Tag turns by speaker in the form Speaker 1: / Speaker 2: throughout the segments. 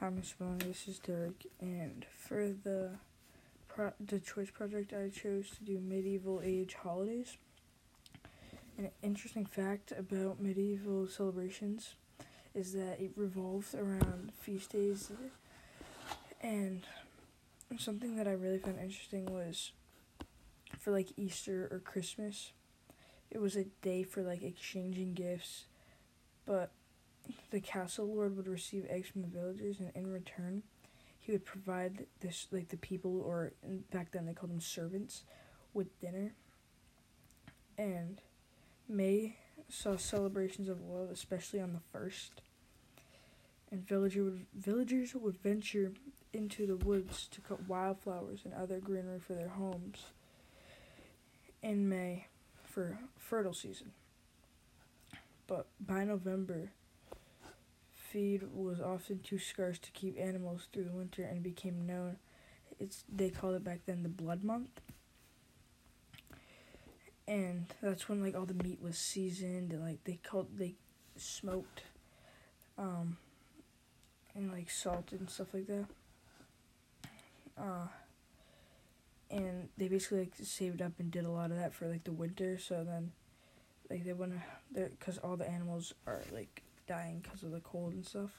Speaker 1: Hi, Miss Melanie. This is Derek, and for the pro- the choice project, I chose to do medieval age holidays. An interesting fact about medieval celebrations is that it revolves around feast days, and something that I really found interesting was for like Easter or Christmas, it was a day for like exchanging gifts, but the castle lord would receive eggs from the villagers, and in return, he would provide this like the people, or back then they called them servants, with dinner. And May saw celebrations of love, especially on the first. And villager would, villagers would venture into the woods to cut wildflowers and other greenery for their homes in May for fertile season. But by November, feed was often too scarce to keep animals through the winter and became known it's they called it back then the blood month. And that's when like all the meat was seasoned and like they called they smoked um and like salted and stuff like that. Uh and they basically like saved up and did a lot of that for like the winter. So then like they wouldn't because all the animals are like dying because of the cold and stuff.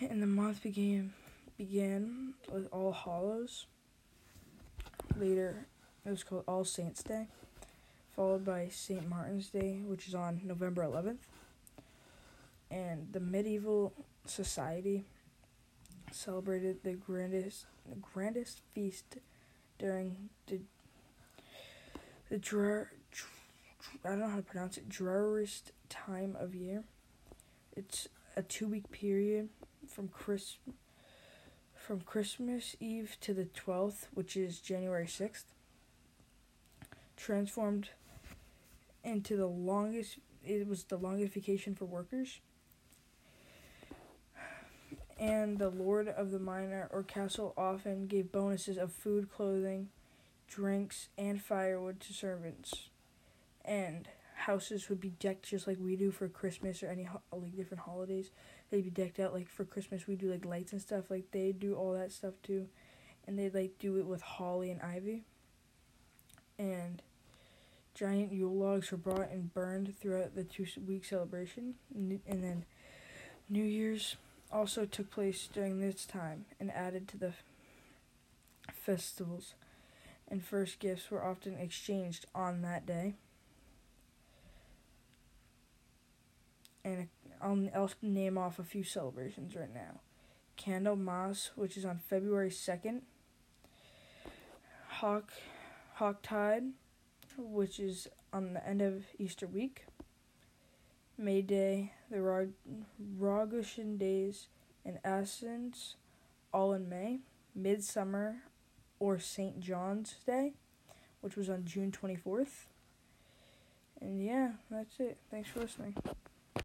Speaker 1: And the month began began with All Hallows. Later, it was called All Saints Day, followed by St. Martin's Day, which is on November 11th. And the medieval society celebrated the grandest the grandest feast during the the drar, I don't know how to pronounce it, driest time of year. It's a two week period from Chris from Christmas Eve to the 12th, which is January 6th. Transformed into the longest it was the longest vacation for workers. And the lord of the manor or castle often gave bonuses of food, clothing, drinks, and firewood to servants. And houses would be decked just like we do for Christmas or any ho- like different holidays. They'd be decked out like for Christmas we do like lights and stuff. Like they do all that stuff too, and they like do it with holly and ivy. And giant Yule logs were brought and burned throughout the two week celebration, and then New Year's also took place during this time and added to the festivals. And first gifts were often exchanged on that day. and I'll, I'll name off a few celebrations right now. Candlemas, which is on February 2nd. Hawk, Hocktide, which is on the end of Easter week. May Day, the Rog- Rogushan Days, and Ascens, all in May. Midsummer, or St. John's Day, which was on June 24th. And yeah, that's it. Thanks for listening.